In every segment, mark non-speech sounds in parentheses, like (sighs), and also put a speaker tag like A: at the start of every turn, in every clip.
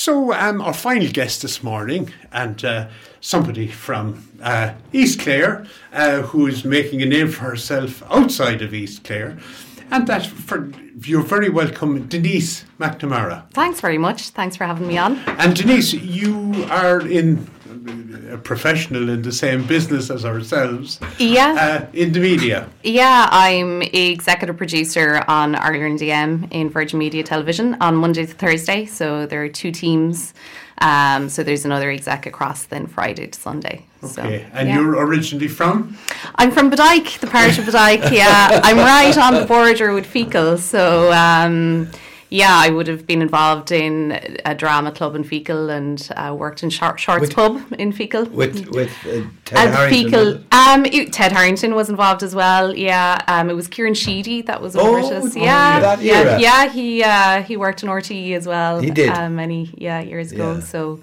A: So, um, our final guest this morning, and uh, somebody from uh, East Clare, uh, who is making a name for herself outside of East Clare, and that for you're very welcome, Denise McNamara.
B: Thanks very much. Thanks for having me on.
A: And Denise, you are in a professional in the same business as ourselves.
B: Yeah.
A: Uh, in the media.
B: Yeah, I'm executive producer on Ireland AM in Virgin Media Television on Monday to Thursday. So there are two teams. Um, so there's another exec across then Friday to Sunday.
A: Okay.
B: So,
A: and
B: yeah.
A: you're originally from?
B: I'm from Bodyke, the parish of Bodyke. Yeah, I'm right on the border with Feakle. So. Um, yeah, I would have been involved in a drama club in Feakle and uh, worked in Short, Shorts
C: With-
B: Pub in Feakle.
C: with with uh, Ted
B: And
C: Harrington. Feakle,
B: um, it- Ted Harrington was involved as well. Yeah, um, it was Kieran Sheedy that was over
C: Oh,
B: at us.
C: oh,
B: Yeah, yeah, yeah. He uh, he worked in RTE as well.
C: He did?
B: uh, many yeah years ago.
C: Yeah.
B: So,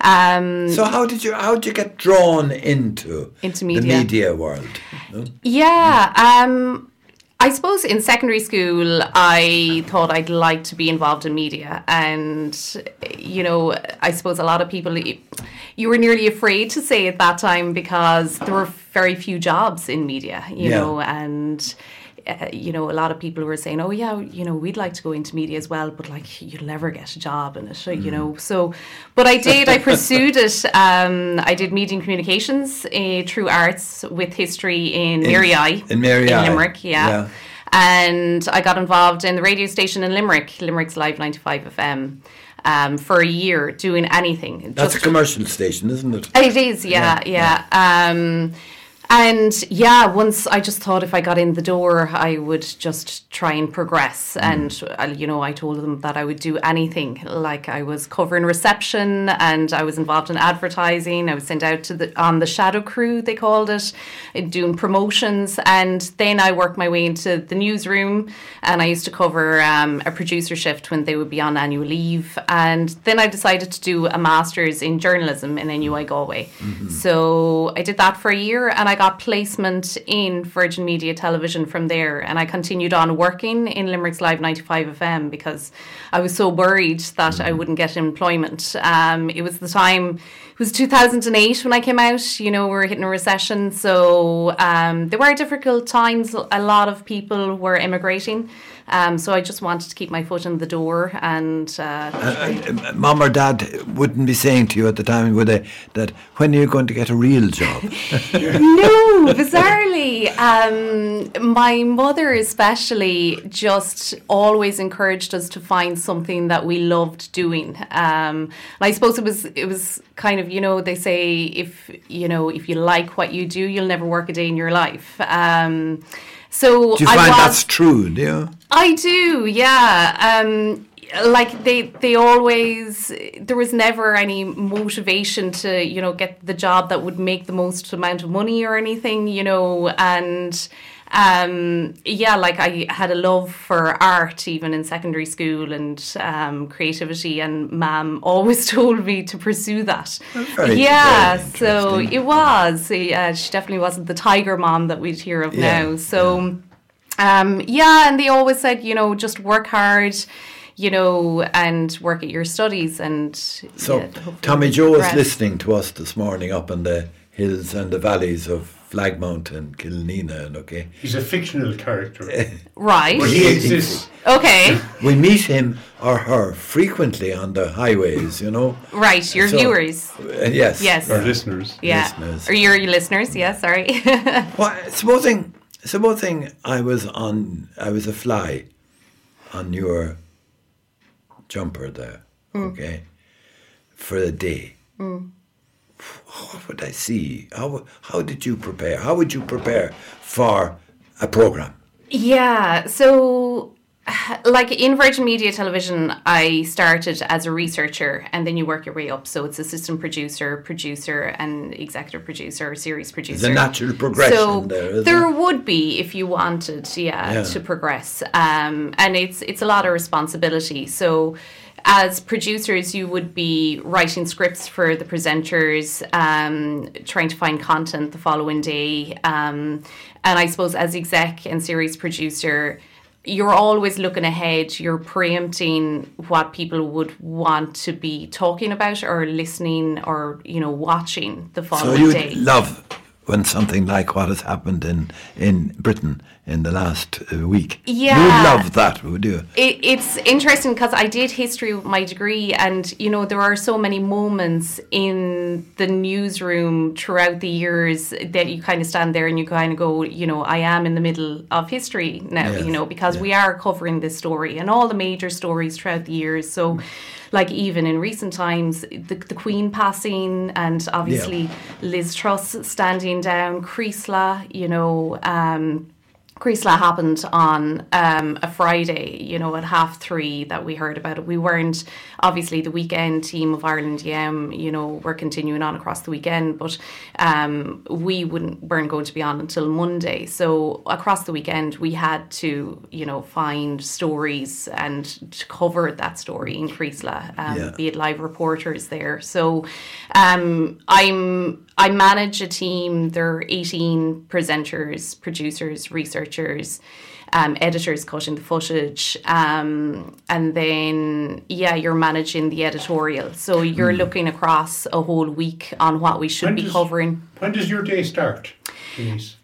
B: um,
C: So how did you how did you get drawn into
B: Into
C: the
B: media.
C: media world? no?
B: Yeah. Um, I suppose in secondary school, I thought I'd like to be involved in media. And, you know, I suppose a lot of people, you were nearly afraid to say at that time because there were very few jobs in media, you
C: Yeah.
B: know, and. Uh, you know, a lot of people were saying, "Oh, yeah, you know, we'd like to go into media as well, but like, you'll never get a job in it," you know. So, but I did. I (laughs) pursued it. Um, I did media and communications uh, through arts with history in, Mary I
C: in Mary
B: in Limerick, yeah.
C: yeah.
B: And I got involved in the radio station in Limerick, Limerick's Live 95 FM, um, for a year doing anything.
C: That's a commercial station, isn't it?
B: it is, yeah, yeah. Um, and yeah, once I just thought if I got in the door, I would just try and progress. And, uh, you know, I told them that I would do anything. Like I was covering reception and I was involved in advertising. I was sent out to the, on the shadow crew, they called it, doing promotions. And then I worked my way into the newsroom and I used to cover um, a producer shift when they would be on annual leave. And then I decided to do a master's in journalism in NUI Galway. So I did that for a year and I got placement in Virgin Media Television from there. And I continued on working in Limerick's Live 95 FM because I was so worried that I wouldn't get employment. Um, it was the time, was 2008 when I came out. You know, we were hitting a recession. So um, there were difficult times. A lot of people were immigrating. Um, so I just wanted to keep my foot in the door and uh,
C: And, uh, Mom or Dad wouldn't be saying to you at the time, would they, that when are you going to get a real job? (laughs)
B: no, bizarrely. Um, my mother, especially, just always encouraged us to find something that we loved doing. Um, I suppose it was it was kind of you know they say if you know if you like what you do, you'll never work a day in your life. Um, so
C: Do you
B: I
C: find
B: was,
C: that's true? Do you?
B: I do, yeah. Um, like they, they always. There was never any motivation to, you know, get the job that would make the most amount of money or anything, you know. And um, yeah, like I had a love for art even in secondary school and um, creativity, and Mum always (laughs) told me to pursue that.
C: very-
B: yeah,
C: very
B: so it was. Yeah, she definitely wasn't the tiger mom that we'd hear of
C: Yeah,
B: now. So. Um, yeah, and they always said, you know, just work hard, you know, and work at your studies. And
C: So
B: yeah, hopefully
C: Tommy Joe is listening to us this morning up in the hills and the valleys of Flagmount and Kilanena, and okay.
A: He's a fictional character. (laughs)
B: Right.
A: But he exists.
B: Okay. (laughs)
C: We meet him or her frequently on the highways, you know.
B: Right. Your
C: So-
B: viewers.
C: Uh, yes.
B: Yes.
A: Our listeners.
B: Yeah.
C: listeners.
B: Or your, your listeners. Yeah. Sorry. (laughs)
C: Well, supposing supposing I was on I was a fly on your jumper there, mm. okay, for a day. Mm. What would I see? How how did you prepare? How would you prepare for a program?
B: Yeah, so (sighs) like in Virgin Media Television, I started as a researcher and then you work your way up. So it's assistant producer, producer, and executive producer, series producer.
C: a natural progression
B: so
C: there, isn't
B: there
C: it?
B: would be if you wanted, yeah,
C: Yeah.
B: to progress. Um, and it's it's a lot of responsibility. So as producers, you would be writing scripts for the presenters, um, trying to find content the following day. Um, and I suppose as exec and series producer, you're always looking ahead. You're preempting what people would want to be talking about or listening or you know watching the
C: So
B: following
C: you
B: day.
C: love when something like what has happened in in Britain in the last uh, week.
B: Yeah.
C: You love that, would you?
B: It, it's interesting because I did history with my degree, and you know there are so many moments in the newsroom throughout the years that you kind of stand there and you kind of go, you know, I am in the middle of history now,
C: Yes,
B: you know, because we are covering this story and all the major stories throughout the years. So, like even in recent times, the, the Queen passing, and obviously Liz Truss standing down, Creeslough, you know. Um, Creeslough happened on um, a Friday, you know, at half three that we heard about it. We weren't, obviously, the weekend team of Ireland AM, you know, we're continuing on across the weekend, but um, we wouldn't weren't going to be on until Monday. So across the weekend, we had to, you know, find stories and to cover that story in Creeslough, um,
C: Yeah.
B: be it live reporters there. So um, I'm I manage a team. There are 18 presenters, producers, researchers, um, editors cutting the footage, um, and then yeah, you're managing the editorial. So you're looking across a whole week on what we should
A: When
B: be
A: does-
B: covering.
A: When does your day start,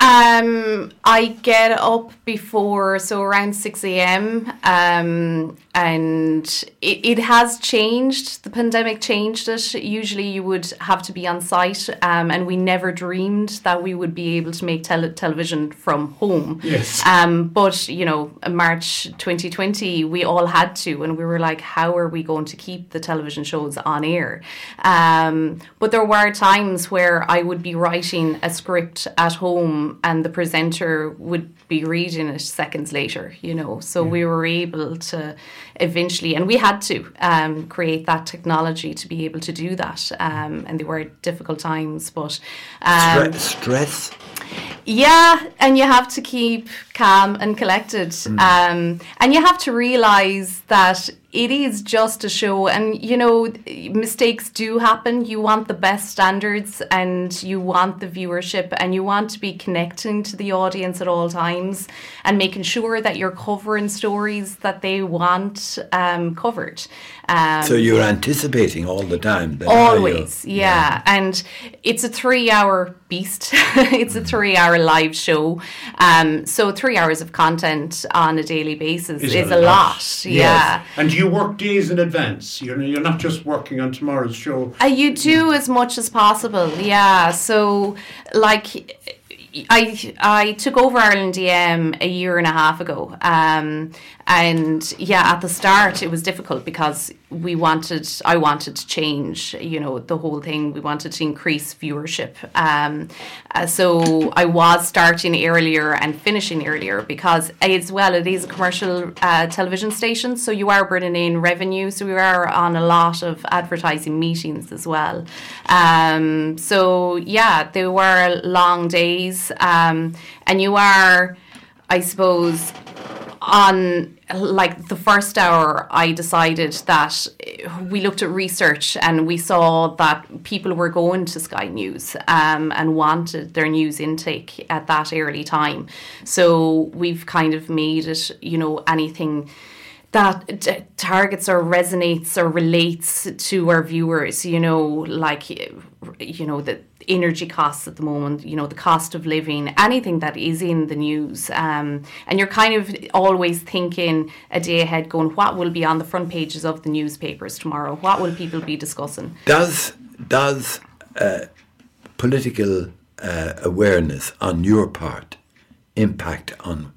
B: Um, I get up before so around six a.m. Um, and it, it has changed. The pandemic changed it. Usually, you would have to be on site, um, and we never dreamed that we would be able to make tele- television from home.
A: Yes.
B: Um, but you know, March 2020, we all had to, and we were like, how are we going to keep the television shows on air? Um, but there were times where I would be writing a script at home, and the presenter would be reading it seconds later. You know, so we were able to eventually, and we had to um, create that technology to be able to do that. Um, and they were difficult times, but um,
C: Stre- stress.
B: yeah, and you have to keep calm and collected. Um, and you have to realize that it is just a show, and you know, mistakes do happen. You want the best standards, and you want the viewership, and you want to be connecting to the audience at all times and making sure that you're covering stories that they want um, covered. Um,
C: So you're anticipating all the time. then?
B: Always, yeah. And it's a three hour beast. (laughs) it's a three hour live show. Um, so three hours of content on a daily basis is, a, lot. Yeah.
A: And you work days in advance. You're, you're not just working on tomorrow's show.
B: Uh, you do as much as possible, yeah. So, like, I I took over Ireland AM a year and a half ago, um, and yeah, at the start it was difficult because we wanted I wanted to change, you know, the whole thing. We wanted to increase viewership, um, uh, so I was starting earlier and finishing earlier because as well it is a commercial uh, television station, so you are bringing in revenue. So we are on a lot of advertising meetings as well. Um, so yeah, there were long days, um, and you are, I suppose, on like the first hour i decided that we looked at research and we saw that people were going to sky news um, and wanted their news intake at that early time. So we've kind of made it you know anything that t- targets or resonates or relates to our viewers you know like you know the energy costs at the moment you know the cost of living anything that is in the news um, and you're kind of always thinking a day ahead going what will be on the front pages of the newspapers tomorrow? What will people be discussing?
C: Does does uh, political uh, awareness on your part impact on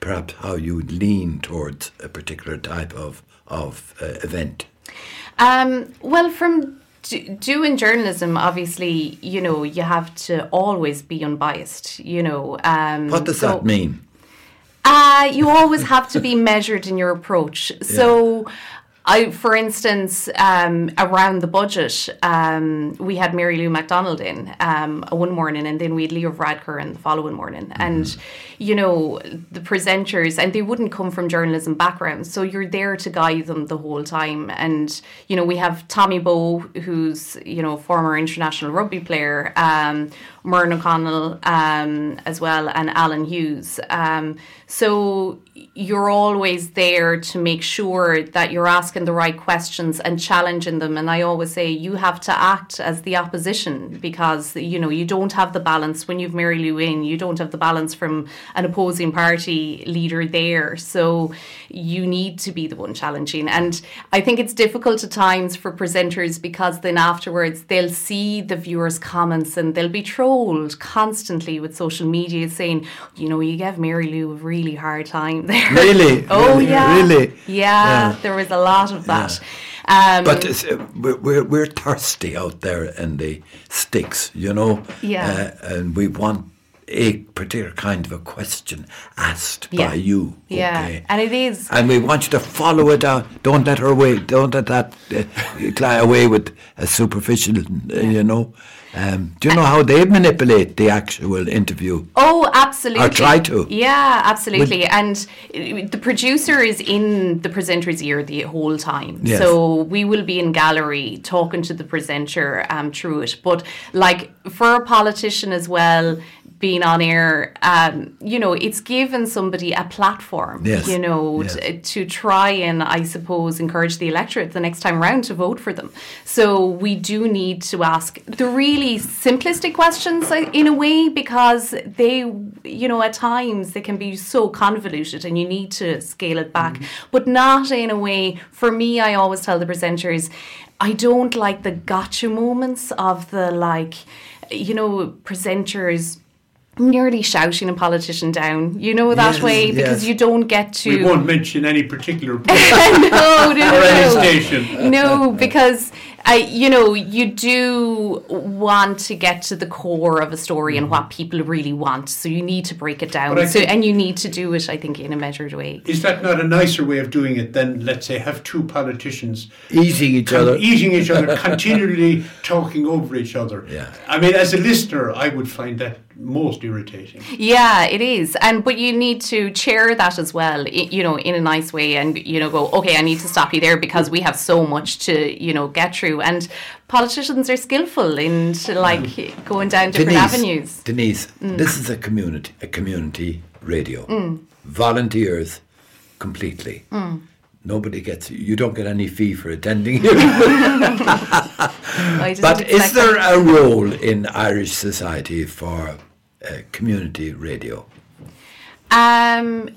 C: perhaps how you would lean towards a particular type of of uh, event?
B: Um, well, from do, doing journalism, obviously, you know, you have to always be unbiased. You know, um,
C: What does
B: so-
C: that mean?
B: Uh, you always have to be measured in your approach. So I, for instance, um, around the budget, um, we had Mary Lou McDonald in um, one morning, and then we had Leo Varadkar in the following morning.
C: Mm-hmm.
B: And you know, the presenters, and they wouldn't come from journalism backgrounds, so you're there to guide them the whole time. And you know, we have Tommy Bowe, who's you know former international rugby player, um, Muireann O'Connell um, as well, and Alan Hughes. Um, so you're always there to make sure that you're asking the right questions and challenging them. And I always say you have to act as the opposition because you know you don't have the balance when you've Mary Lou in. You don't have the balance from an opposing party leader there. So you need to be the one challenging. And I think it's difficult at times for presenters because then afterwards they'll see the viewers' comments and they'll be trolled constantly with social media saying, you know, you gave Mary Lou a really hard time there.
C: Really? (laughs)
B: oh
C: Really?
B: yeah.
C: Really?
B: Yeah,
C: Yeah.
B: there was a lot of that. Um,
C: But uh, we're, we're, we're thirsty out there in the sticks, you know?
B: Yeah.
C: Uh, and we want a particular kind of a question asked
B: Yeah.
C: by you.
B: yeah,
C: okay?
B: and it is.
C: And we want you to follow it out. Don't let her away. Don't let that uh, fly away with a superficial, uh, you know. Um, do you know how they manipulate the actual interview?
B: Oh, absolutely.
C: Or try to.
B: Yeah, absolutely. and uh, the producer is in the presenter's ear the whole time.
C: Yes.
B: So we will be in gallery talking to the presenter um, through it. But like for a politician as well, being on air, um, you know, it's given somebody a platform,
C: Yes.
B: you know,
C: Yes.
B: t- to try and, I suppose, encourage the electorate the next time around to vote for them. So we do need to ask the really simplistic questions uh, in a way because they, you know, at times they can be so convoluted and you need to scale it back, but not in a way. For me, I always tell the presenters, I don't like the gotcha moments of the like, you know, presenters nearly shouting a politician down, you know, that
C: Yes,
B: way because
C: yes.
B: you don't get to.
A: We won't mention any particular (laughs)
B: no, no, no,
A: or any
B: no.
A: station.
B: No, (laughs) because I, you know, you do want to get to the core of a story and what mm-hmm. people really want. So you need to break it down. So and you need to do it, I think, in a measured way.
A: Is that not a nicer way of doing it than, let's say, have two politicians
C: eating each
A: con-
C: other.
A: eating each other, (laughs) continually talking over each other?
C: Yeah.
A: I mean, as a listener, I would find that most irritating.
B: Yeah, it is, and but you need to chair that as well. You know, in a nice way, and you know, go okay. I need to stop you there because we have so much to you know get through, and politicians are skillful in like going down different avenues.
C: Denise, this is a community, a community radio. Volunteers, completely. Nobody gets. You don't get any fee for attending.
B: Didn't (laughs) (laughs)
C: but is there
B: that.
C: a role in Irish society for uh, community radio?
B: Um,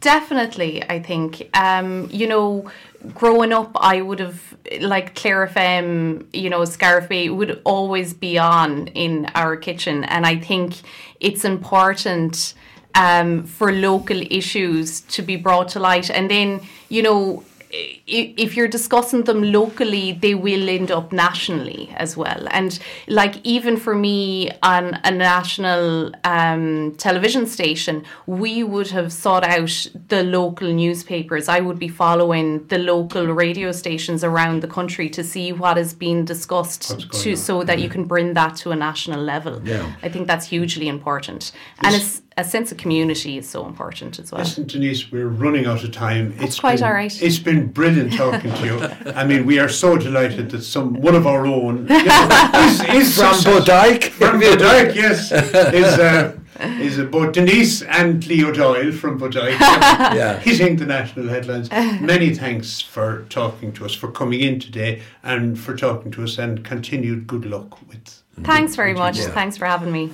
B: definitely, I think. Um, you know, growing up, I would have like Clare FM, you know, Scariff Bay would always be on in our kitchen, and I think it's important um, for local issues to be brought to light, and then you know. If you're discussing them locally, they will end up nationally as well. And like even for me on a national um, television station, we would have sought out the local newspapers. I would be following the local radio stations around the country to see what is being discussed to
A: on.
B: so that you can bring that to a national level.
C: Yeah.
B: I think that's hugely important. And it's, a sense of community is so important as well.
A: Listen, Denise, we're running out of time. It's
B: quite
A: been,
B: all right.
A: It's been brilliant talking to you. (laughs) I mean, we are so delighted that some one of our own (laughs) you know, is, is
C: From
A: success-
C: Bodyke?
A: From Bodyke, yes, is uh, is uh, both Denise and Leo Doyle from Bodyke (laughs)
C: Yeah.
A: hitting the national headlines. Many thanks for talking to us, for coming in today, and for talking to us, and continued good luck with.
B: Thanks very much.
C: Yeah.
B: Thanks for having me.